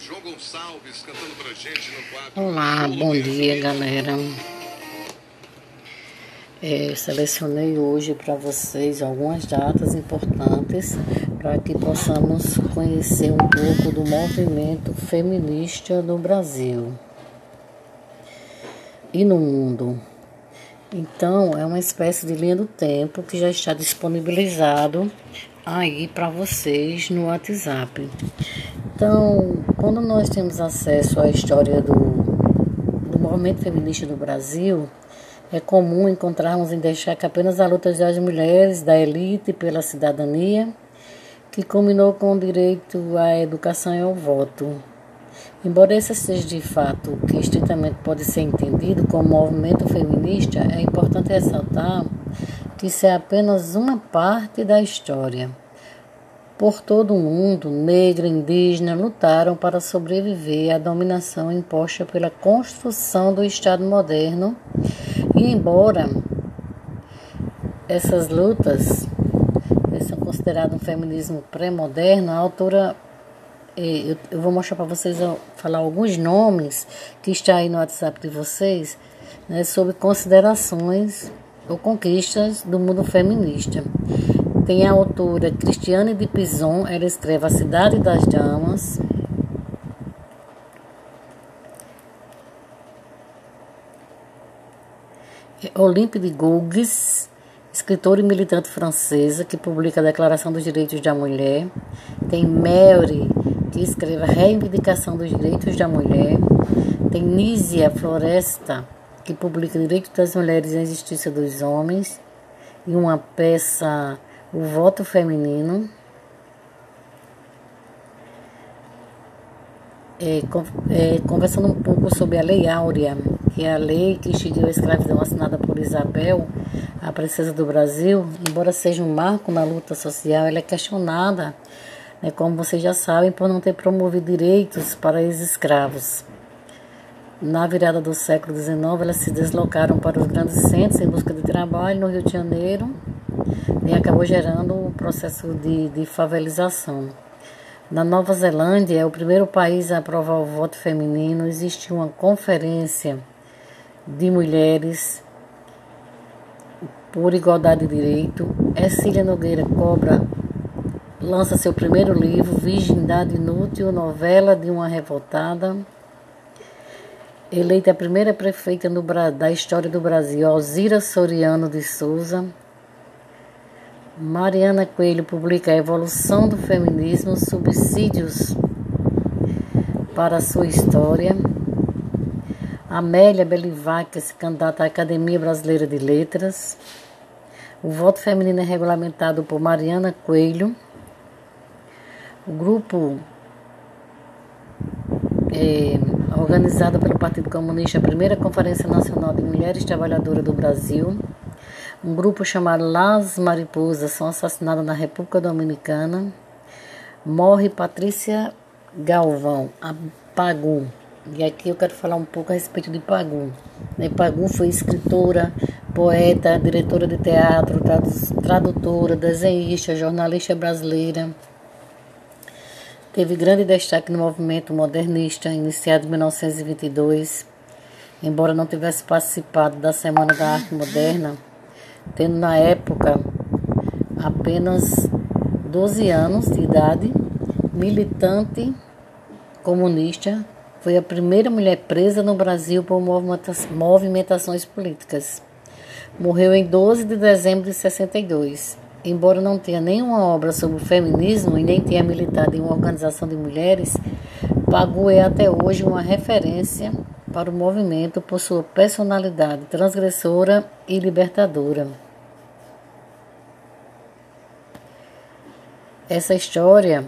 João Gonçalves cantando pra gente no quadro. Olá, bom dia, galera. É, selecionei hoje para vocês algumas datas importantes para que possamos conhecer um pouco do movimento feminista no Brasil e no mundo. Então, é uma espécie de linha do tempo que já está disponibilizado aí para vocês no WhatsApp. Então, quando nós temos acesso à história do, do movimento feminista do Brasil, é comum encontrarmos em destaque apenas a luta das mulheres, da elite pela cidadania, que culminou com o direito à educação e ao voto. Embora esse seja de fato que estritamente pode ser entendido como movimento feminista, é importante ressaltar que isso é apenas uma parte da história. Por todo o mundo, negra e indígena lutaram para sobreviver à dominação imposta pela construção do Estado moderno e embora essas lutas são consideradas um feminismo pré-moderno, a autora eh, eu vou mostrar para vocês falar alguns nomes que está aí no WhatsApp de vocês né, sobre considerações ou conquistas do mundo feminista. Tem a autora Cristiane de Pison, ela escreve A Cidade das Damas. Olympe de Gouges, escritora e militante francesa que publica a Declaração dos Direitos da Mulher. Tem Mary, que escreve a Reivindicação dos Direitos da Mulher. Tem Nízia Floresta, que publica Direitos das Mulheres e a Justiça dos Homens. E uma peça, O Voto Feminino. É, é, conversando um pouco sobre a Lei Áurea, que é a lei que extinguiu a escravidão assinada por Isabel, a princesa do Brasil, embora seja um marco na luta social, ela é questionada, né, como vocês já sabem, por não ter promovido direitos para os escravos. Na virada do século XIX, elas se deslocaram para os grandes centros em busca de trabalho no Rio de Janeiro e acabou gerando o um processo de, de favelização. Na Nova Zelândia, é o primeiro país a aprovar o voto feminino, existe uma conferência de mulheres por igualdade de direito. Cecília Nogueira Cobra lança seu primeiro livro, Virgindade Inútil, novela de uma revoltada. Eleita a primeira prefeita no, da história do Brasil, Alzira Soriano de Souza. Mariana Coelho publica A Evolução do Feminismo, Subsídios para a sua história. Amélia Belivac se candidata à Academia Brasileira de Letras. O voto feminino é regulamentado por Mariana Coelho. O grupo é organizado pelo Partido Comunista, a primeira Conferência Nacional de Mulheres Trabalhadoras do Brasil. Um grupo chamado Las Mariposas são assassinadas na República Dominicana. Morre Patrícia Galvão, a Pagu, e aqui eu quero falar um pouco a respeito de Pagum. Né, Pagum foi escritora, poeta, diretora de teatro, tradutora, desenhista, jornalista brasileira. Teve grande destaque no movimento modernista, iniciado em 1922. Embora não tivesse participado da Semana da Arte Moderna, tendo na época apenas 12 anos de idade, militante comunista, foi a primeira mulher presa no Brasil por movimentações políticas. Morreu em 12 de dezembro de 62. Embora não tenha nenhuma obra sobre o feminismo e nem tenha militado em uma organização de mulheres, Pagu é até hoje uma referência para o movimento por sua personalidade transgressora e libertadora. Essa história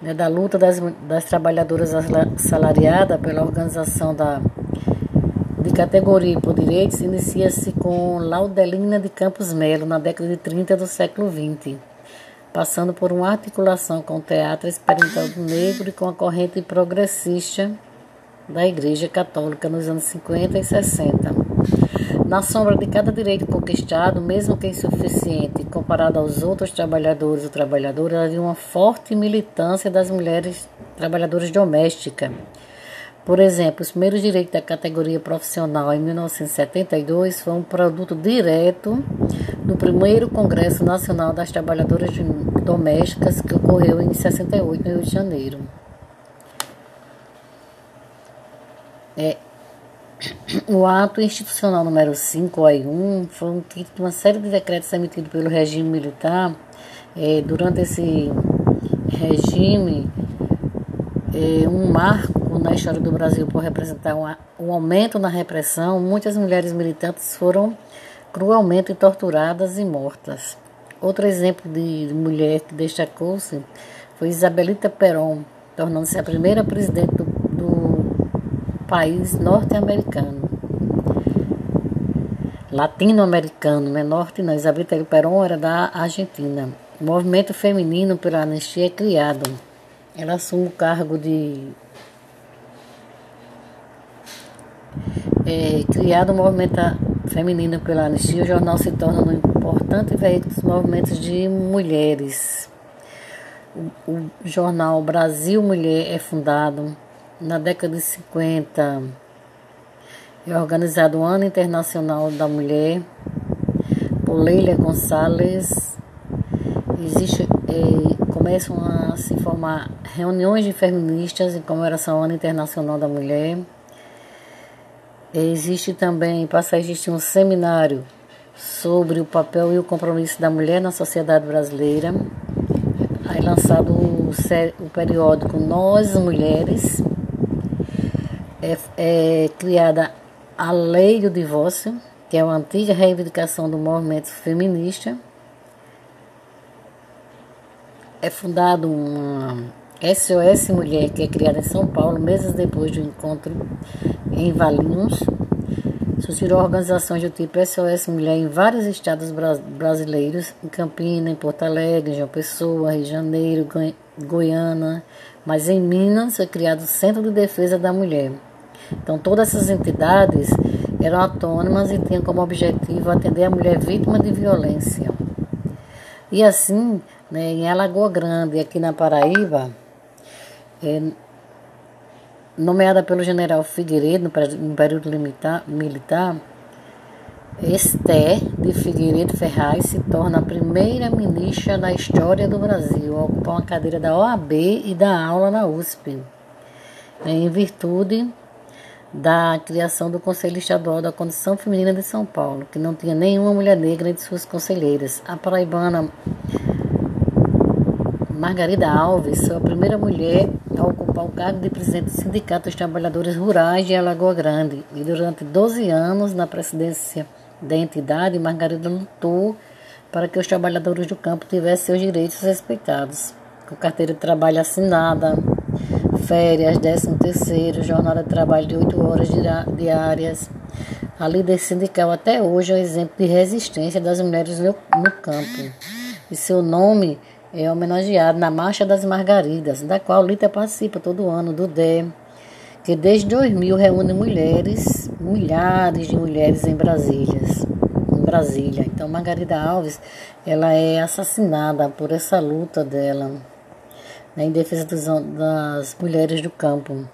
né, da luta das, das trabalhadoras assalariadas pela organização da, de categoria por direitos inicia-se com Laudelina de Campos Melo, na década de 30 do século XX, passando por uma articulação com o teatro experimental do negro e com a corrente progressista da Igreja Católica nos anos 50 e 60. Na sombra de cada direito conquistado, mesmo que insuficiente comparado aos outros trabalhadores ou trabalhadoras, havia uma forte militância das mulheres trabalhadoras domésticas. Por exemplo, os primeiros direitos da categoria profissional em 1972 foi um produto direto do primeiro Congresso Nacional das Trabalhadoras Domésticas que ocorreu em 68 no Rio de Janeiro. É, o ato institucional número 5, OI1, foi um título de uma série de decretos emitidos pelo regime militar. É, durante esse regime, é, um marco na história do Brasil por representar um, um aumento na repressão, muitas mulheres militantes foram cruelmente torturadas e mortas. Outro exemplo de mulher que destacou-se foi Isabelita Perón, tornando-se a primeira presidente do, do país norte-americano. Latino-americano, né? Norte não. Isabelita Perón era da Argentina. O movimento feminino pela anistia é criado. Ela assume o cargo de é, criado o movimento feminino pela anistia, o jornal se torna um importante veículo dos movimentos de mulheres. O, o jornal Brasil Mulher é fundado na década de 50. É organizado o Ano Internacional da Mulher por Leila Gonçalves. Existe, é, começam a se formar reuniões de feministas em comemoração ao Ano Internacional da Mulher. Existe também, passa a existir um seminário sobre o papel e o compromisso da mulher na sociedade brasileira. Aí lançado o, o periódico Nós Mulheres. É, é criada a lei do divórcio, que é uma antiga reivindicação do movimento feminista. É fundado uma SOS Mulher, que é criada em São Paulo, meses depois do encontro em Valinhos. Surgiram organizações do tipo SOS Mulher em vários estados brasileiros, em Campinas, em Porto Alegre, em João Pessoa, Rio de Janeiro, Goiânia, mas em Minas foi criado o Centro de Defesa da Mulher. Então todas essas entidades eram autônomas e tinham como objetivo atender a mulher vítima de violência. E assim, né, em Alagoa Grande, aqui na Paraíba, é, nomeada pelo general Figueiredo no período militar, Esther de Figueiredo Ferraz se torna a primeira ministra da história do Brasil a ocupar uma cadeira da OAB e da aula na USP, em virtude da criação do Conselho Estadual da Condição Feminina de São Paulo, que não tinha nenhuma mulher negra entre suas conselheiras. A paraibana Margarida Alves foi a primeira mulher a ocupar o cargo de presidente do Sindicato dos Trabalhadores Rurais de Alagoa Grande e durante 12 anos na presidência da entidade, Margarida lutou para que os trabalhadores do campo tivessem seus direitos respeitados, com carteira de trabalho assinada, férias, 13 terceiro, jornada de trabalho de 8 horas diárias. A líder sindical até hoje é um exemplo de resistência das mulheres no, no campo. E seu nome é homenageado na Marcha das Margaridas, da qual Lita participa todo ano, do DE, que desde 2000 reúne mulheres, milhares de mulheres em Brasília. Em Brasília. Então, Margarida Alves, ela é assassinada por essa luta dela né, em defesa dos, das mulheres do campo.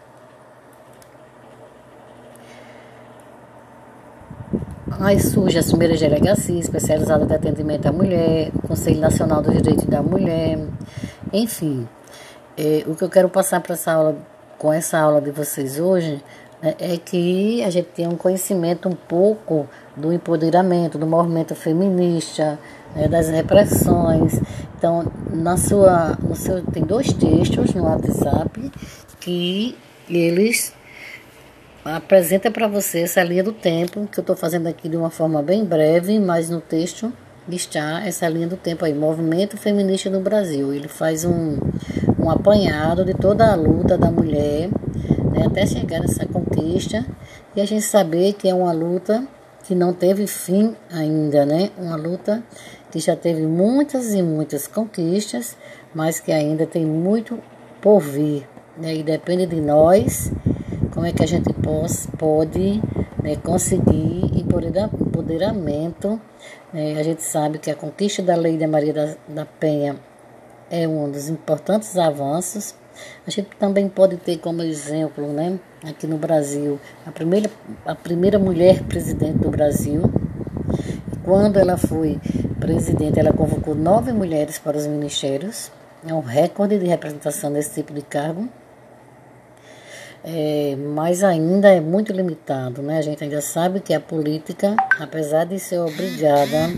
Aí surge as primeiras delegacias especializadas de atendimento à mulher, Conselho Nacional dos Direitos da Mulher, enfim. É, o que eu quero passar para essa aula, com essa aula de vocês hoje, né, é que a gente tenha um conhecimento um pouco do empoderamento, do movimento feminista, né, das repressões. Então, na sua, no seu, tem dois textos no WhatsApp que eles apresenta para você essa linha do tempo, que eu estou fazendo aqui de uma forma bem breve, mas no texto está essa linha do tempo aí, Movimento Feminista no Brasil. Ele faz um, um apanhado de toda a luta da mulher, né, até chegar nessa conquista, e a gente saber que é uma luta que não teve fim ainda, né? Uma luta que já teve muitas e muitas conquistas, mas que ainda tem muito por vir. Né? E depende de nós como é que a gente pode né, conseguir empoderamento. Né, a gente sabe que a conquista da lei da Maria da, da Penha é um dos importantes avanços. A gente também pode ter como exemplo, né, aqui no Brasil, a primeira, a primeira mulher presidente do Brasil. Quando ela foi presidente, ela convocou nove mulheres para os ministérios. É um recorde de representação nesse tipo de cargo. É, mas ainda é muito limitado, né? A gente ainda sabe que a política, apesar de ser obrigada,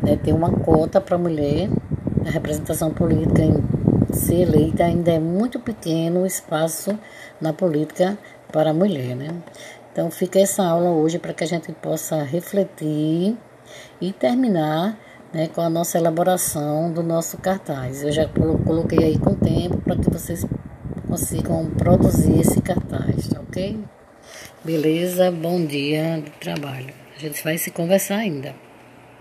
né, ter uma cota para mulher, a representação política em ser eleita ainda é muito pequeno o espaço na política para a mulher, né? Então fica essa aula hoje para que a gente possa refletir e terminar né, com a nossa elaboração do nosso cartaz. Eu já coloquei aí com tempo para que vocês consigam produzir esse cartaz, tá ok? Beleza? Bom dia de trabalho. A gente vai se conversar ainda.